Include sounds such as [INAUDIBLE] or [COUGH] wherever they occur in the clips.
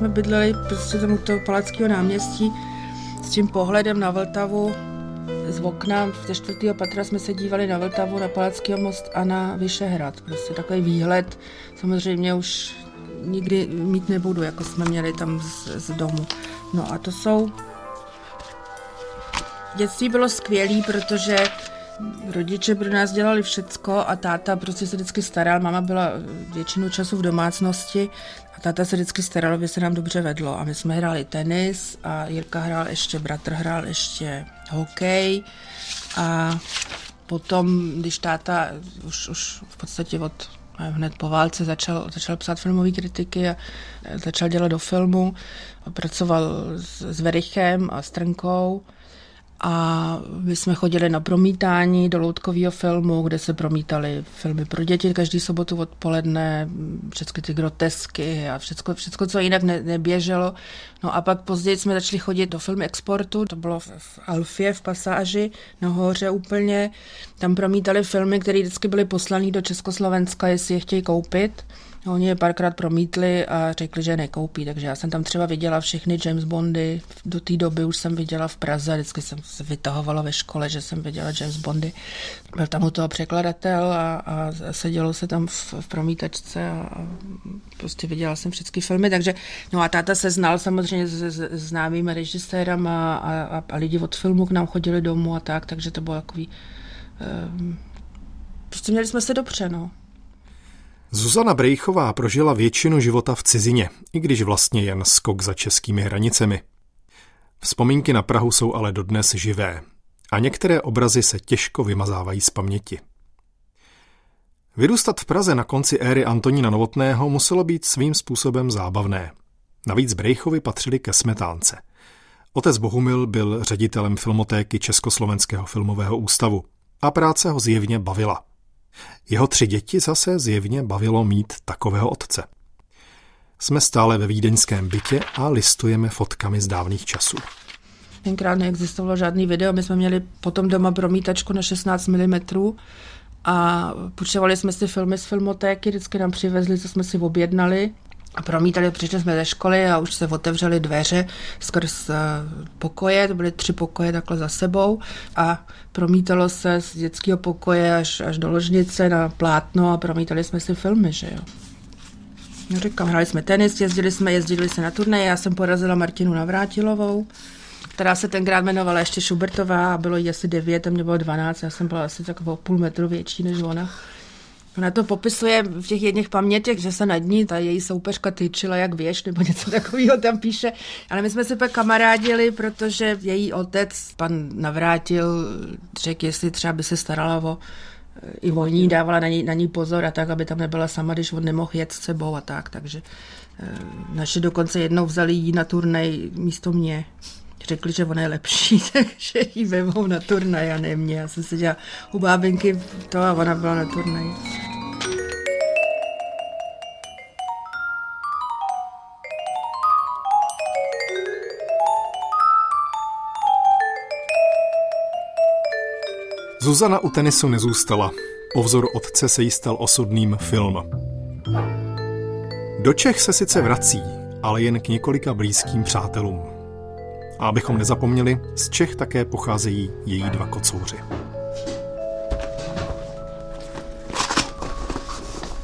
jsme bydleli prostě tam u toho Palackého náměstí s tím pohledem na Vltavu z okna ze čtvrtého patra jsme se dívali na Vltavu, na Palacký most a na Vyšehrad. Prostě takový výhled samozřejmě už nikdy mít nebudu, jako jsme měli tam z, z domu. No a to jsou... Dětství bylo skvělé, protože rodiče pro nás dělali všecko a táta prostě se vždycky staral. Máma byla většinu času v domácnosti a táta se vždycky staral, aby se nám dobře vedlo. A my jsme hráli tenis a Jirka hrál ještě, bratr hrál ještě hokej a potom, když táta už, už v podstatě od hned po válce začal, začal psát filmové kritiky a začal dělat do filmu. Pracoval s, s Verichem a s Trnkou a my jsme chodili na promítání do loutkového filmu, kde se promítali filmy pro děti každý sobotu odpoledne, všechny ty grotesky a všechno, všechno co jinak ne, neběželo. No a pak později jsme začali chodit do filmu exportu, to bylo v, v v pasáži, nahoře úplně. Tam promítali filmy, které vždycky byly poslané do Československa, jestli je chtějí koupit. Oni je párkrát promítli a řekli, že nekoupí, takže já jsem tam třeba viděla všechny James Bondy, do té doby už jsem viděla v Praze, vždycky jsem se vytahovala ve škole, že jsem viděla James Bondy. Byl tam u toho překladatel a, a sedělo se tam v, v promítačce a, a prostě viděla jsem všechny filmy, takže no a táta se znal samozřejmě s, s známými režisérama a, a, a lidi od filmu k nám chodili domů a tak, takže to bylo takový um, prostě měli jsme se dobře, no. Zuzana Brejchová prožila většinu života v cizině, i když vlastně jen skok za českými hranicemi. Vzpomínky na Prahu jsou ale dodnes živé a některé obrazy se těžko vymazávají z paměti. Vyrůstat v Praze na konci éry Antonína Novotného muselo být svým způsobem zábavné. Navíc Brejchovi patřili ke smetánce. Otec Bohumil byl ředitelem filmotéky Československého filmového ústavu a práce ho zjevně bavila – jeho tři děti zase zjevně bavilo mít takového otce. Jsme stále ve vídeňském bytě a listujeme fotkami z dávných časů. Tenkrát neexistovalo žádný video, my jsme měli potom doma promítačku na 16 mm a půjčovali jsme si filmy z filmotéky, vždycky nám přivezli, co jsme si objednali promítali, přišli jsme ze školy a už se otevřely dveře skrz eh, pokoje, to byly tři pokoje takhle za sebou a promítalo se z dětského pokoje až, až do ložnice na plátno a promítali jsme si filmy, že jo. No říkám, hráli jsme tenis, jezdili jsme, jezdili se na turnaje, já jsem porazila Martinu Navrátilovou, která se tenkrát jmenovala ještě Šubertová a bylo jí asi 9 a mě bylo 12, já jsem byla asi takovou půl metru větší než ona. Ona to popisuje v těch jedných pamětech, že se nad ní ta její soupeřka tyčila jak věž, nebo něco takového tam píše. Ale my jsme se pak kamarádili, protože její otec, pan Navrátil, řekl, jestli třeba by se starala o i o ní, dávala na ní, na ní pozor a tak, aby tam nebyla sama, když on nemohl jet s sebou a tak, takže eh, naše dokonce jednou vzali jí na turnej místo mě řekli, že ona je lepší, [LAUGHS] takže ji vemou na turnaj a ne mě. Já jsem seděla u bábinky to a ona byla na turnaj. Zuzana u tenisu nezůstala. Po vzoru otce se jí stal osudným film. Do Čech se sice vrací, ale jen k několika blízkým přátelům. A abychom nezapomněli, z Čech také pocházejí její dva kocouři.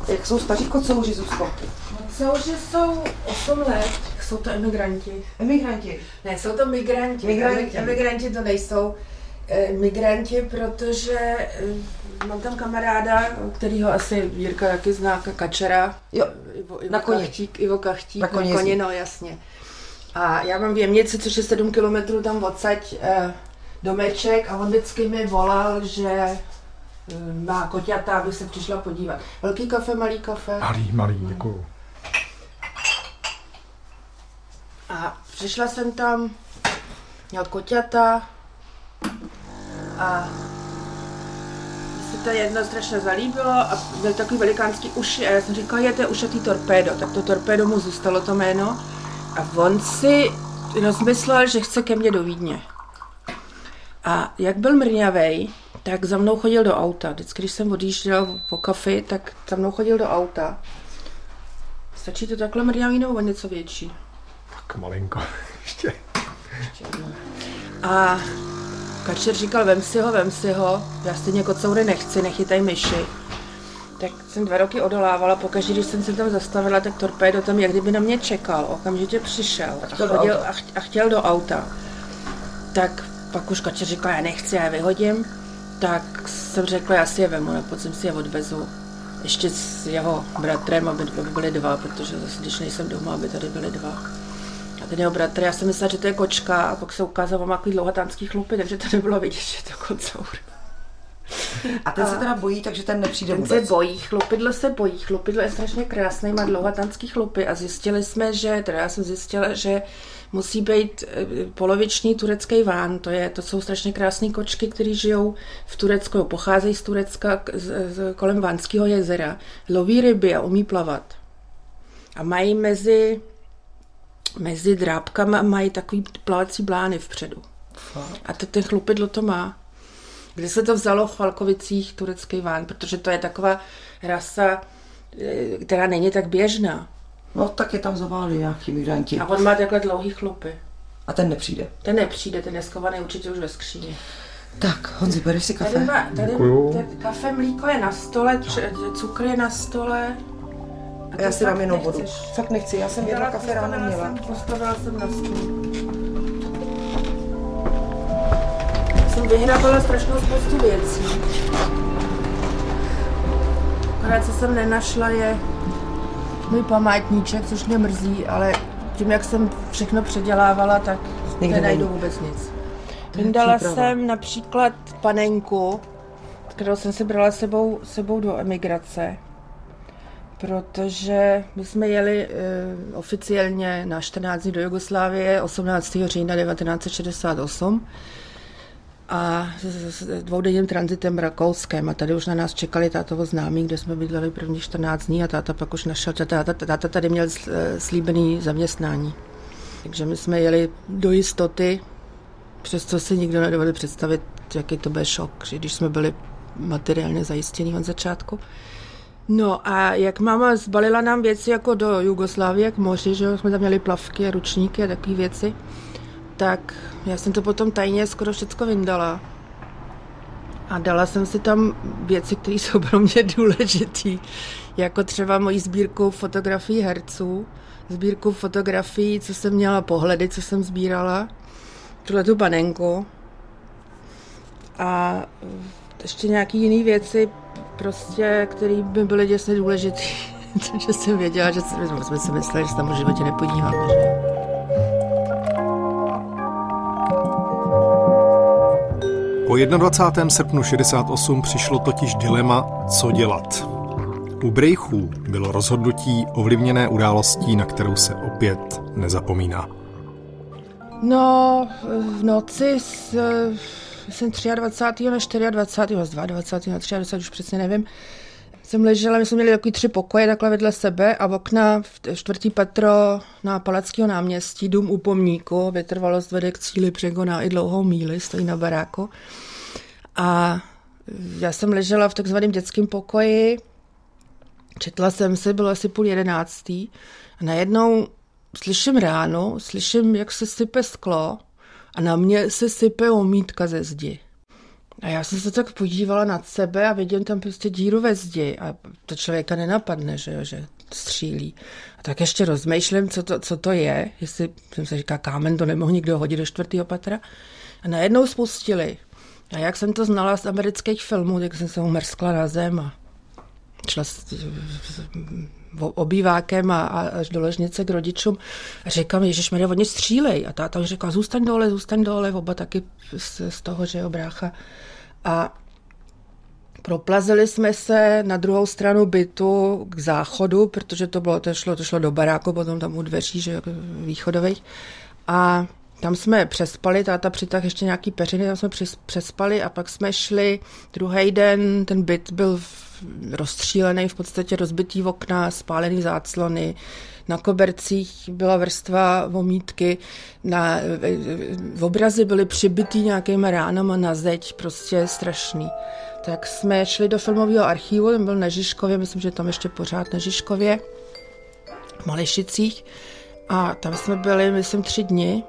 Jak jsou staří kocouři, Zuzko? Kocouři jsou 8 let. Jsou to emigranti. Emigranti? Ne, jsou to migranti. Migranti. Emigranti to nejsou eh, migranti, protože eh, mám tam kamaráda, kterýho asi Jirka taky zná, Kačera. Jo, Ivo, Ivo na koni. Kachtík, Ivo Kachtík, Na koni na koni, no jasně. A já mám v Jemnici, což je 7 kilometrů tam odsaď eh, domeček a on vždycky mi volal, že eh, má koťata, aby se přišla podívat. Velký kafe, malý kafe. Malý, malý, děkuju. A přišla jsem tam, měl koťata a se ta jedna strašně zalíbilo a měl takový velikánský uši a já jsem říkala, je to ušatý torpédo, tak to torpédo mu zůstalo to jméno a on si rozmyslel, že chce ke mně do Vídně. A jak byl mrňavej, tak za mnou chodil do auta. Vždycky, když jsem odjížděl po kafi, tak za mnou chodil do auta. Stačí to takhle mrňavý nebo něco větší? Tak, malinko. [LAUGHS] Ještě. A kačer říkal, vem si ho, vem si ho, já stejně kocoury nechci, nechytaj myši. Tak jsem dva roky odolávala, pokaždé, když jsem se tam zastavila, tak torpédo tam jak kdyby na mě čekal, okamžitě přišel a, chodil, a, a chtěl do auta. Tak pak už kačer říkal, já nechci, já je vyhodím. Tak jsem řekla, já si je vemu, na podzim si je odvezu. Ještě s jeho bratrem, aby, aby byly dva, protože zase, když nejsem doma, aby tady byly dva. A ten jeho bratr, já jsem myslela, že to je kočka a pak se ukázalo, má takový dlouhatánský chlupy, takže to nebylo vidět, že to kocour. A ten a se teda bojí, takže ten nepřijde ten vůbec. se bojí, chlupidlo se bojí. Chlupidlo je strašně krásný, má dlouhatánský chlupy a zjistili jsme, že, teda já jsem zjistila, že musí být eh, poloviční turecký ván. To, je, to jsou strašně krásné kočky, které žijou v Turecku, pocházejí z Turecka z, z, kolem Vánského jezera. Loví ryby a umí plavat. A mají mezi, mezi drápkama mají takový plavací blány vpředu. A to, ten chlupidlo to má. Kde se to vzalo v Falkovicích, turecký ván, protože to je taková rasa, eh, která není tak běžná. No tak je tam zaválí nějaký migranti. A on má takhle dlouhý chlupy. A ten nepřijde. Ten nepřijde, ten je schovaný určitě už ve skříni. Tak, Honzi, bereš si kafe? Tady, má, tady Děkuju. tady kafe, mlíko je na stole, tři, cukr je na stole. A já si dám jenom vodu. Fakt nechci, já jsem jedno Dala- kafe ráno měla. Jsem, postavila jsem na stůl. Jsem vyhrabala strašnou spoustu věcí. Akorát, co jsem nenašla, je můj památníček, což mě mrzí, ale tím, jak jsem všechno předělávala, tak Nikde nenajdu není. vůbec nic. Vyndala jsem například panenku, kterou jsem si brala sebou, sebou do emigrace, protože my jsme jeli e, oficiálně na 14 dní do Jugoslávie 18. října 1968 a s, dvoudenním tranzitem Rakouskem a tady už na nás čekali tátovo známí, kde jsme bydleli první 14 dní a táta pak už našel, táta, táta tady měl eh, slíbený zaměstnání. Takže my jsme jeli do jistoty, přesto si nikdo nedovedl představit, jaký to byl šok, že když jsme byli materiálně zajistění od začátku. No a jak máma zbalila nám věci jako do Jugoslávie, k moři, že jsme tam měli plavky a ručníky a takové věci, tak já jsem to potom tajně skoro všecko vyndala. A dala jsem si tam věci, které [LAUGHS] jsou pro mě důležité, jako třeba moji sbírku fotografií herců, sbírku fotografií, co jsem měla, pohledy, co jsem sbírala, tuhle tu panenku a ještě nějaký jiný věci, prostě, které by byly děsně důležité. [LAUGHS] Takže jsem věděla, že jsme jsme si mysleli, že se tam v životě nepodíváme. Že? Po 21. srpnu 68 přišlo totiž dilema, co dělat. U Brejchů bylo rozhodnutí ovlivněné událostí, na kterou se opět nezapomíná. No, v noci s, jsem 23. na 24. z 22. na 23. už přesně nevím, jsem ležela, my jsme měli takový tři pokoje takhle vedle sebe a okna v čtvrtý patro na Palackého náměstí, dům u pomníku, vytrvalost vede k cíli překoná i dlouhou míli, stojí na baráku. A já jsem ležela v takzvaném dětském pokoji, četla jsem si, bylo asi půl jedenáctý a najednou slyším ráno, slyším, jak se sype sklo a na mě se sype omítka ze zdi. A já jsem se tak podívala nad sebe a vidím tam prostě díru ve zdi a to člověka nenapadne, že jo, že střílí. A tak ještě rozmýšlím, co to, co to je, jestli jsem se říká, kámen to nemohl nikdo hodit do čtvrtého patra. A najednou spustili. A jak jsem to znala z amerických filmů, tak jsem se umrskla na zem a šla s, obývákem a, a až do ložnice k rodičům a říkám, Ježíš Maria, oni střílej. A táta říká, zůstaň dole, zůstaň dole, oba taky z, z toho, že jo, brácha. A proplazili jsme se na druhou stranu bytu k záchodu, protože to bylo, to šlo, to šlo do baráku, potom tam u dveří, že východových. A tam jsme přespali, táta přitah ještě nějaký peřiny, tam jsme přes, přespali a pak jsme šli druhý den, ten byt byl v, rozstřílený, v podstatě rozbitý okna, spálený záclony, na kobercích byla vrstva vomítky, na, v obrazy byly přibitý nějakýma ránama na zeď, prostě strašný. Tak jsme šli do filmového archivu, ten byl na Žižkově, myslím, že tam ještě pořád na Žižkově, v Malešicích. A tam jsme byli, myslím, tři dny.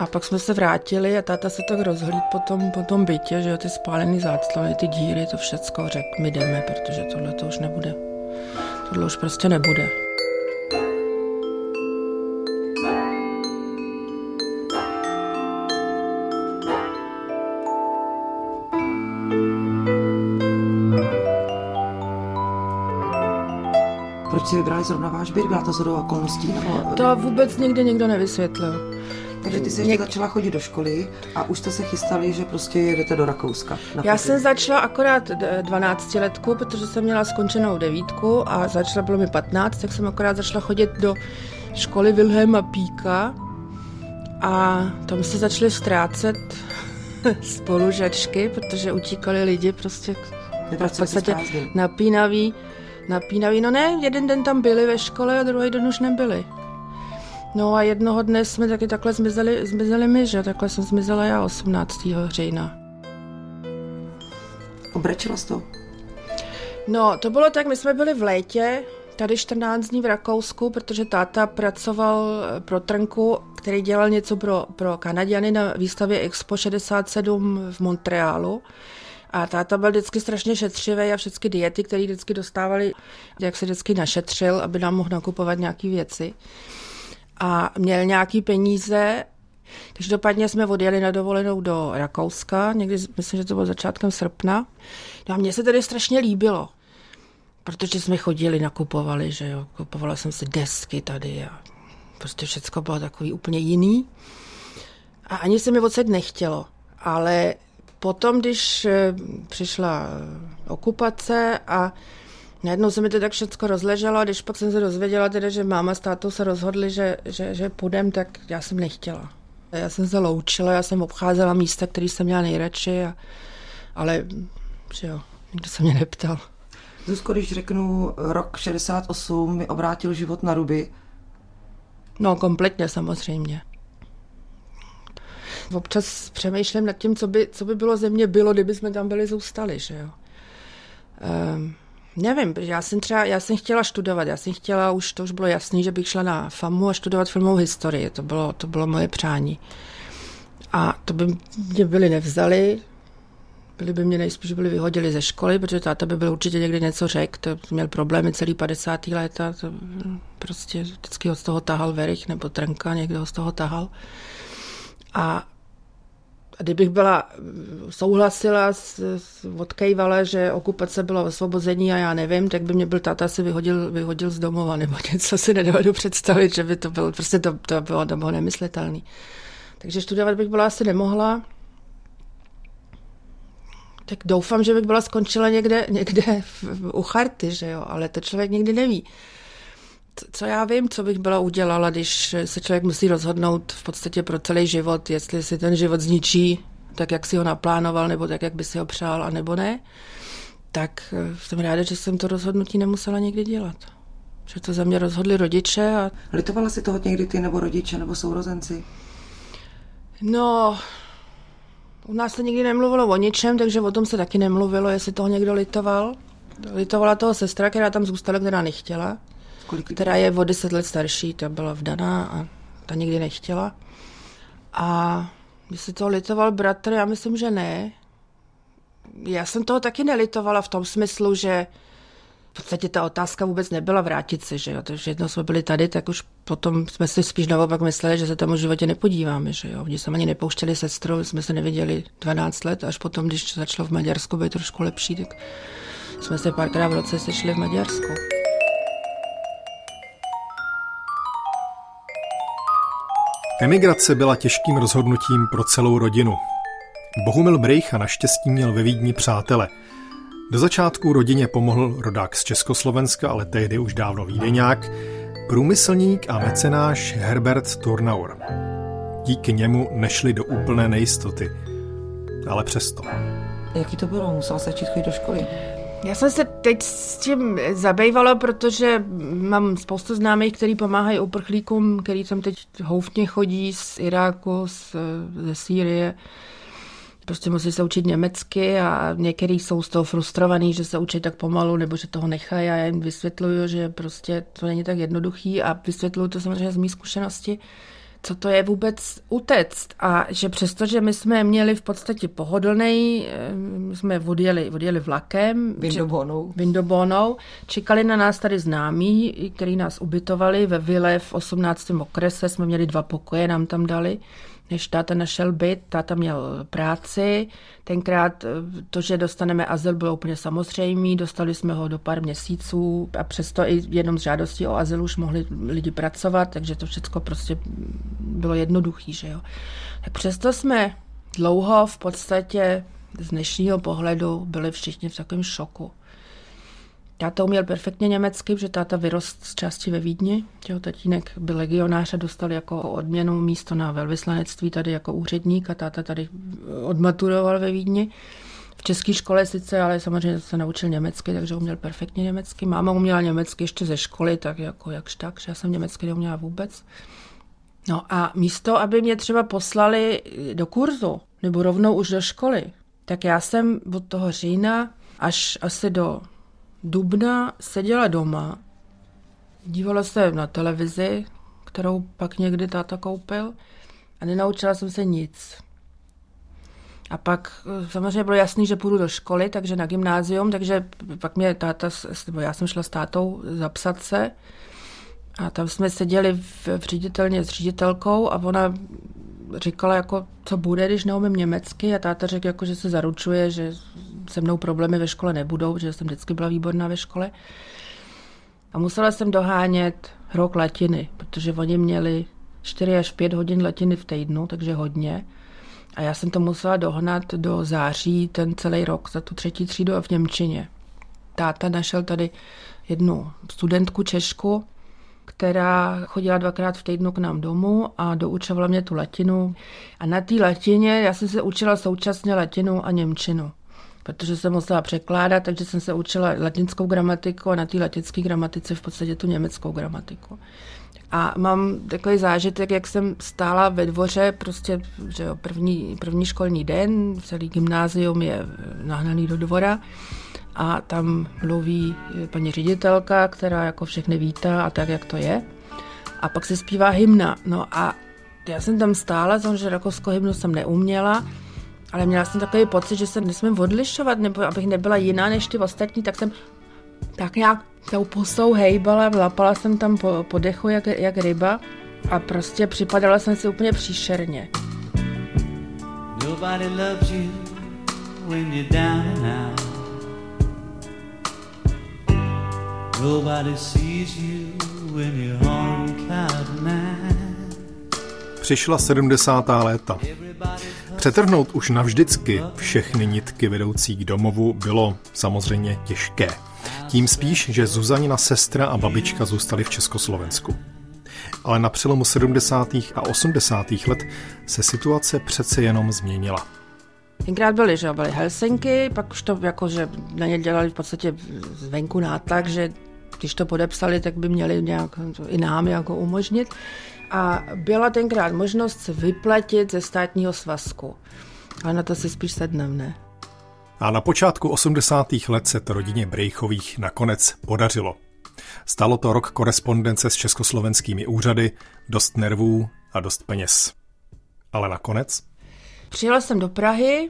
A pak jsme se vrátili a táta se tak rozhlíd po tom, po tom bytě, že ty spálený záclony, ty díry, to všecko, řekl, my jdeme, protože tohle to už nebude. Tohle už prostě nebude. Proč si vybrali zrovna váš byt? Byla to zhodou okolností? Nebo... To vůbec nikdy nikdo nevysvětlil. Takže ty jsi ještě začala chodit do školy a už jste se chystali, že prostě jedete do Rakouska. Já jsem začala akorát 12 letku, protože jsem měla skončenou devítku a začala, bylo mi 15, tak jsem akorát začala chodit do školy Wilhelma Píka a tam se začaly ztrácet [LAUGHS] spolužačky, protože utíkali lidi prostě v podstatě napínaví. Napínaví, no ne, jeden den tam byli ve škole a druhý den už nebyli. No a jednoho dne jsme taky takhle zmizeli, zmizeli my, že takhle jsem zmizela já 18. října. Obrečila jsi to? No, to bylo tak, my jsme byli v létě, tady 14 dní v Rakousku, protože táta pracoval pro Trnku, který dělal něco pro, pro Kanaděny na výstavě Expo 67 v Montrealu. A táta byl vždycky strašně šetřivý a všechny diety, které vždycky dostávali, jak se vždycky našetřil, aby nám mohl nakupovat nějaké věci a měl nějaký peníze, takže dopadně jsme odjeli na dovolenou do Rakouska, někdy, myslím, že to bylo začátkem srpna. No a mně se tady strašně líbilo, protože jsme chodili, nakupovali, že jo, kupovala jsem si desky tady a prostě všechno bylo takový úplně jiný. A ani se mi odsaď nechtělo, ale potom, když eh, přišla okupace a Najednou se mi to tak všechno rozleželo a když pak jsem se dozvěděla, teda, že máma s tátou se rozhodli, že, že, že půjdem, tak já jsem nechtěla. Já jsem se loučila, já jsem obcházela místa, které jsem měla nejradši, a, ale že jo, nikdo se mě neptal. Zuzko, když řeknu rok 68 mi obrátil život na ruby. No, kompletně samozřejmě. Občas přemýšlím nad tím, co by, co by bylo ze mě bylo, kdyby jsme tam byli zůstali, že jo. Um, Nevím, já jsem třeba, já jsem chtěla studovat, já jsem chtěla, už to už bylo jasný, že bych šla na FAMu a studovat filmovou historii, to bylo, to bylo moje přání. A to by mě byli nevzali, byli by mě nejspíš byli vyhodili ze školy, protože táta by byl určitě někdy něco řekl, to měl problémy celý 50. léta, to prostě vždycky ho z toho tahal Verich nebo Trnka, někdo ho z toho tahal. A a kdybych byla, souhlasila, s, s, odkejvala, že okupace byla osvobození a já nevím, tak by mě byl táta si vyhodil, vyhodil z domova nebo něco si nedovedu představit, že by to bylo, prostě to, to bylo, to bylo nemyslitelné. Takže studovat bych byla asi nemohla. Tak doufám, že bych byla skončila někde, někde v, u charty, že jo, ale to člověk nikdy neví co já vím, co bych byla udělala, když se člověk musí rozhodnout v podstatě pro celý život, jestli si ten život zničí tak, jak si ho naplánoval, nebo tak, jak by si ho přál, a nebo ne, tak eh, jsem ráda, že jsem to rozhodnutí nemusela nikdy dělat. Že to za mě rozhodli rodiče. A... Litovala si toho někdy ty, nebo rodiče, nebo sourozenci? No, u nás se nikdy nemluvilo o ničem, takže o tom se taky nemluvilo, jestli toho někdo litoval. Litovala toho sestra, která tam zůstala, která nechtěla. Která je o deset let starší, ta byla vdaná a ta nikdy nechtěla. A jestli to litoval bratr, já myslím, že ne. Já jsem toho taky nelitovala v tom smyslu, že v podstatě ta otázka vůbec nebyla vrátit se, že jo. Takže jednou jsme byli tady, tak už potom jsme si spíš naopak mysleli, že se tam v životě nepodíváme, že jo. Oni jsme ani nepouštěli sestru, jsme se neviděli 12 let, až potom, když začalo v Maďarsku být trošku lepší, tak jsme se párkrát v roce sešli v Maďarsku. Emigrace byla těžkým rozhodnutím pro celou rodinu. Bohumil Brejcha naštěstí měl ve Vídni přátele. Do začátku rodině pomohl rodák z Československa, ale tehdy už dávno vídeňák, průmyslník a mecenáš Herbert Turnaur. Díky němu nešli do úplné nejistoty, ale přesto. Jaký to bylo? Musela se začít chodit do školy? Já jsem se teď s tím zabývala, protože mám spoustu známých, kteří pomáhají uprchlíkům, který tam teď houfně chodí z Iráku, z, ze Sýrie, prostě musí se učit německy a některý jsou z toho frustrovaný, že se učí tak pomalu nebo že toho nechají. Já jim vysvětluju, že prostě to není tak jednoduchý a vysvětluju to samozřejmě z mý zkušenosti co to je vůbec utect. A že přestože my jsme měli v podstatě pohodlný, eh, my jsme odjeli, odjeli vlakem. Vindobonou. Vindobonou. Čekali na nás tady známí, který nás ubytovali ve vile v 18. okrese. Jsme měli dva pokoje, nám tam dali než táta našel byt, táta měl práci. Tenkrát eh, to, že dostaneme azyl, bylo úplně samozřejmé. Dostali jsme ho do pár měsíců a přesto i jednom z žádostí o azyl už mohli lidi pracovat, takže to všechno prostě bylo jednoduché, že jo. Tak přesto jsme dlouho v podstatě z dnešního pohledu byli všichni v takovém šoku. Táta uměl perfektně německy, protože táta vyrost z části ve Vídni. Jeho tatínek byl legionář a dostal jako odměnu místo na velvyslanectví tady jako úředník a táta tady odmaturoval ve Vídni. V české škole sice, ale samozřejmě se naučil německy, takže uměl perfektně německy. Máma uměla německy ještě ze školy, tak jako jakž tak, že já jsem německy neuměla vůbec. No a místo, aby mě třeba poslali do kurzu, nebo rovnou už do školy, tak já jsem od toho října až asi do dubna seděla doma, dívala se na televizi, kterou pak někdy táta koupil a nenaučila jsem se nic. A pak eh, samozřejmě bylo jasný, že půjdu do školy, takže na gymnázium, takže pak mě táta, nebo já jsem šla s tátou zapsat se a tam jsme seděli v, v ředitelně s ředitelkou a ona říkala, jako, co bude, když neumím německy a táta řekl, jako, že se zaručuje, že se mnou problémy ve škole nebudou, že jsem vždycky byla výborná ve škole. A musela jsem dohánět rok latiny, protože oni měli 4 až 5 hodin latiny v týdnu, takže hodně. A já jsem to musela dohnat do září ten celý rok za tu třetí třídu a v Němčině. Táta našel tady jednu studentku Češku, která chodila dvakrát v týdnu k nám domů a doučovala mě tu latinu. A na té latině já jsem se učila současně latinu a němčinu protože jsem musela překládat, takže jsem se učila latinskou gramatiku a na té latinské gramatice v podstatě tu německou gramatiku. A mám takový zážitek, jak jsem stála ve dvoře, prostě že jo, první, první školní den, celý gymnázium je nahnaný do dvora a tam mluví paní ředitelka, která jako všechny vítá a tak, jak to je. A pak se zpívá hymna. No a já jsem tam stála, samozřejmě rakouskou hymnu jsem neuměla, ale měla jsem takový pocit, že se nesmím odlišovat, nebo abych nebyla jiná než ty ostatní, tak jsem tak nějak tou pusou hejbala, lapala jsem tam po, po dechu jak, jak ryba a prostě připadala jsem si úplně příšerně. Nobody loves you when you're down and out. Nobody sees you when you're on cloud nine. Přišla 70. léta. Přetrhnout už navždycky všechny nitky vedoucí k domovu bylo samozřejmě těžké. Tím spíš, že Zuzanina sestra a babička zůstaly v Československu. Ale na přelomu 70. a 80. let se situace přece jenom změnila. Tenkrát byly, že byly Helsinky, pak už to jako, že na ně dělali v podstatě zvenku nátlak, že když to podepsali, tak by měli nějak i nám jako umožnit a byla tenkrát možnost se vyplatit ze státního svazku. Ale na to si spíš sednem, ne? A na počátku 80. let se to rodině Brejchových nakonec podařilo. Stalo to rok korespondence s československými úřady, dost nervů a dost peněz. Ale nakonec? Přijela jsem do Prahy,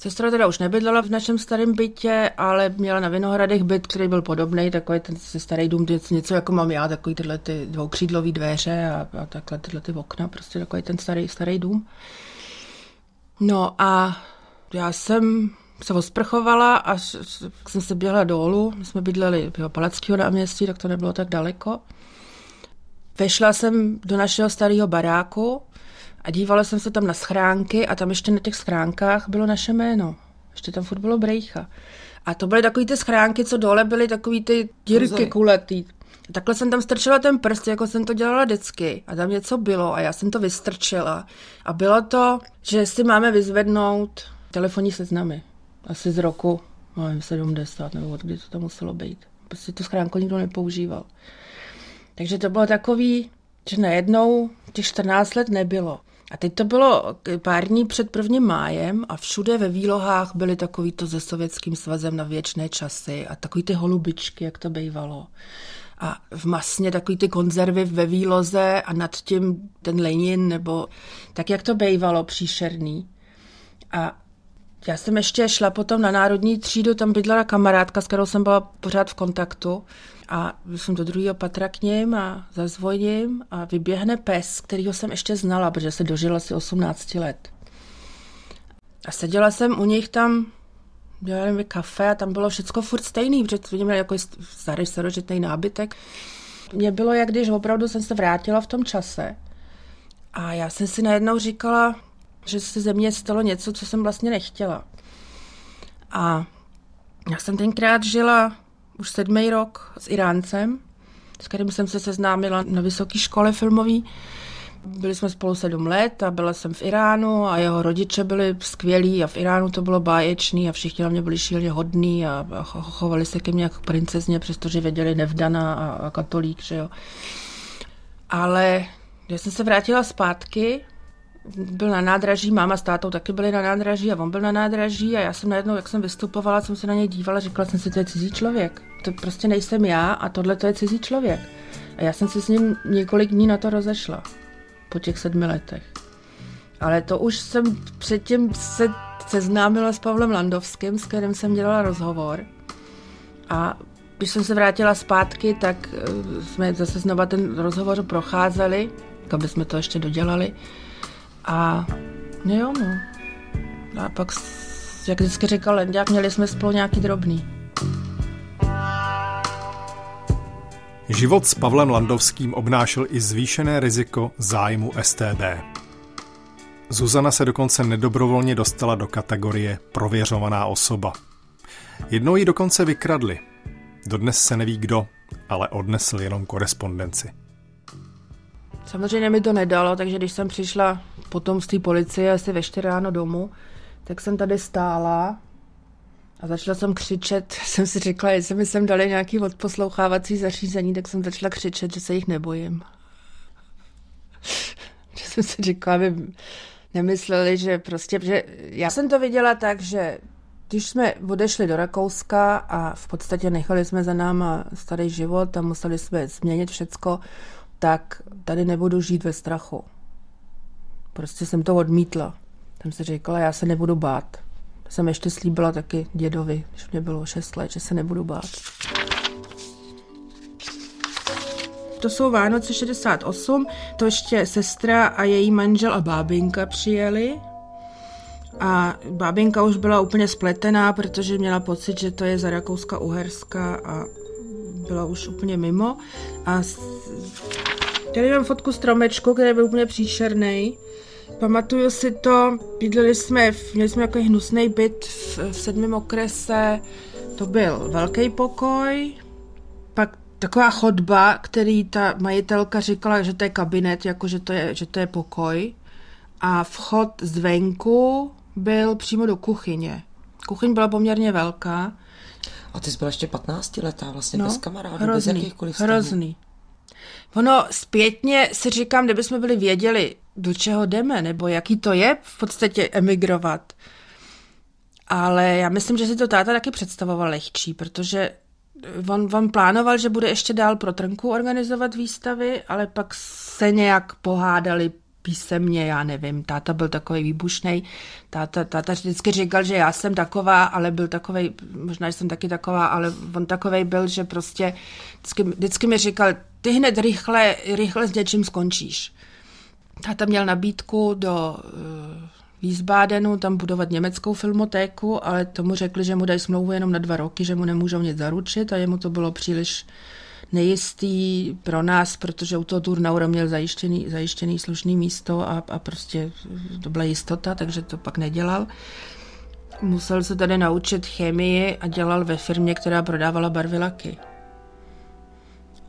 Sestra teda už nebydlela v našem starém bytě, ale měla na Vinohradech byt, který byl podobný, takový ten starý dům, něco jako mám já, takový tyhle ty dvoukřídlové dveře a, a takhle tyhle ty okna, prostě takový ten starý, starý dům. No a já jsem se osprchovala a jsem se běhla dolů. My jsme bydleli v Palackého náměstí, tak to nebylo tak daleko. Vešla jsem do našeho starého baráku, a dívala jsem se tam na schránky a tam ještě na těch schránkách bylo naše jméno. Ještě tam furt bylo Brejcha. A to byly takový ty schránky, co dole byly takový ty dírky kuletý. Takhle jsem tam strčila ten prst, jako jsem to dělala vždycky. A tam něco bylo a já jsem to vystrčila. A bylo to, že si máme vyzvednout telefonní seznamy. Asi z roku, nevím, 70, nebo od kdy to tam muselo být. Prostě tu schránku nikdo nepoužíval. Takže to bylo takový, že najednou těch 14 let nebylo. A teď to bylo pár dní před prvním májem a všude ve výlohách byly takový to se sovětským svazem na věčné časy a takový ty holubičky, jak to bývalo. A v masně takový ty konzervy ve výloze a nad tím ten Lenin, nebo tak, jak to bývalo, příšerný. A já jsem ještě šla potom na národní třídu, tam bydlela kamarádka, s kterou jsem byla pořád v kontaktu. A jsem do druhého patra k ním a zazvoním a vyběhne pes, kterýho jsem ještě znala, protože se dožil asi 18 let. A seděla jsem u nich tam, dělali mi kafe a tam bylo všechno furt stejný, protože to měli jako starý starožitný nábytek. Mně bylo, jak když opravdu jsem se vrátila v tom čase. A já jsem si najednou říkala, že se ze mě stalo něco, co jsem vlastně nechtěla. A já jsem tenkrát žila už sedmý rok s Iráncem, s kterým jsem se seznámila na vysoké škole filmové. Byli jsme spolu sedm let a byla jsem v Iránu a jeho rodiče byli skvělí a v Iránu to bylo báječný a všichni na mě byli šíleně hodní a, chovali se ke mně jako princezně, přestože věděli nevdana a, a katolík, že jo. Ale když jsem se vrátila zpátky, byl na nádraží, máma s tátou taky byli na nádraží a on byl na nádraží a já jsem najednou, jak jsem vystupovala, jsem se na něj dívala, říkala jsem si, to je cizí člověk. To prostě nejsem já a tohle to je cizí člověk. A já jsem se s ním několik dní na to rozešla. Po těch sedmi letech. Ale to už jsem předtím se seznámila s Pavlem Landovským, s kterým jsem dělala rozhovor. A když jsem se vrátila zpátky, tak eh, jsme zase znova ten rozhovor procházeli, aby jsme to ještě dodělali. A no jo, no. A pak, jak vždycky říkal Lendák, měli jsme spolu nějaký drobný. Život s Pavlem Landovským obnášel i zvýšené riziko zájmu STB. Zuzana se dokonce nedobrovolně dostala do kategorie prověřovaná osoba. Jednou ji dokonce vykradli. Dodnes se neví kdo, ale odnesl jenom korespondenci. Samozřejmě mi to nedalo, takže když jsem přišla potom z té policie asi ve 4 ráno domů, tak jsem tady stála a začala jsem křičet. [LAUGHS] Jsem si řekla, jestli mi sem dali nějaký odposlouchávací zařízení, tak jsem začala křičet, že se jich nebojím. [LAUGHS] že jsem si řekla, aby nemysleli, že prostě, že já jsem to viděla tak, že když jsme odešli do Rakouska a v podstatě nechali jsme za náma starý život a museli jsme změnit všecko, tak tady nebudu žít ve strachu. Prostě jsem to odmítla. Jsem si říkala, já se nebudu bát. Jsem ještě slíbila taky dědovi, když mě bylo 6 let, že se nebudu bát. To jsou Vánoce 68, to ještě sestra a její manžel a bábinka přijeli. A bábinka už byla úplně spletená, protože měla pocit, že to je za Rakouska Uherska a byla už úplně mimo. A tady mám fotku stromečku, který byl úplně příšerný. Pamatuju si to, bydleli jsme, měli jsme jako hnusný byt v, v sedmém okrese, to byl velký pokoj, pak taková chodba, který ta majitelka říkala, že to je kabinet, jako že to je, že to je pokoj. A vchod zvenku byl přímo do kuchyně. Kuchyň byla poměrně velká. A ty jsi byla ještě 15 letá, vlastně no, bez kamarádů, hrozný, bez jakýchkoliv vztahů. Hrozný. Ono zpětně si říkám, kdyby jsme byli věděli, do čeho jdeme, nebo jaký to je v podstatě emigrovat. Ale já myslím, že si to táta taky představoval lehčí, protože on, on plánoval, že bude ještě dál pro Trnku organizovat výstavy, ale pak se nějak pohádali písemně, já nevím, táta byl takový výbušný. Táta, táta vždycky říkal, že já jsem taková, ale byl takový, možná, jsem taky taková, ale on takový byl, že prostě vždycky, vždycky mi říkal, ty hned rychle, rychle s něčím skončíš. Táta měl nabídku do uh, Wiesbadenu tam budovat německou filmotéku, ale tomu řekli, že mu dají smlouvu jenom na dva roky, že mu nemůžou nic zaručit a jemu to bylo příliš nejistý pro nás, protože u toho Turnaura měl zajištěný, zajištěný slušný místo a, a prostě to byla jistota, takže to pak nedělal. Musel se tady naučit chemii a dělal ve firmě, která prodávala barvilaky.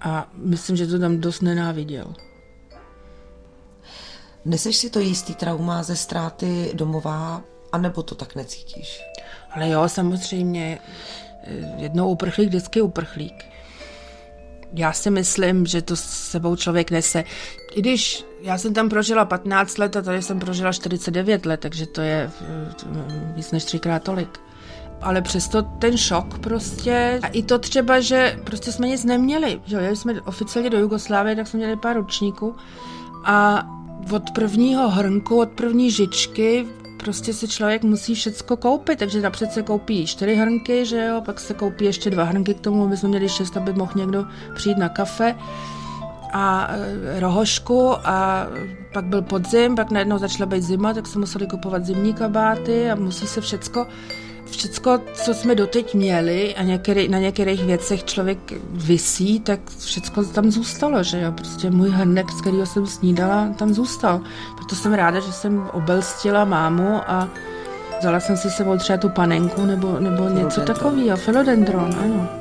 A myslím, že to tam dost nenáviděl. Neseš si to jistý trauma ze ztráty domova, anebo to tak necítíš? Ale jo, samozřejmě. Jednou uprchlík, vždycky uprchlík. Já si myslím, že to s sebou člověk nese. I když já jsem tam prožila 15 let a tady jsem prožila 49 let, takže to je eh, víc než třikrát tolik. Ale přesto ten šok prostě, a i to třeba, že prostě jsme nic neměli, že jo, jsme oficiálně do Jugoslávie, tak jsme měli pár ročníků. A od prvního hrnku, od první žičky prostě si člověk musí všecko koupit, takže napřed se koupí čtyři hrnky, že jo, pak se koupí ještě dva hrnky k tomu, aby jsme měli šest, aby mohl někdo přijít na kafe a e, rohošku. A pak byl podzim, pak najednou začala být zima, tak se museli kupovat zimní kabáty a musí se všecko všecko, co jsme doteď měli a některý, na některých věcech člověk vysí, tak všecko tam zůstalo, že jo. Prostě můj hrnek, z kterého jsem snídala, tam zůstal. Proto jsem ráda, že jsem obelstila mámu a vzala jsem si sebou třeba tu panenku nebo, nebo něco takového, filodendron, ano.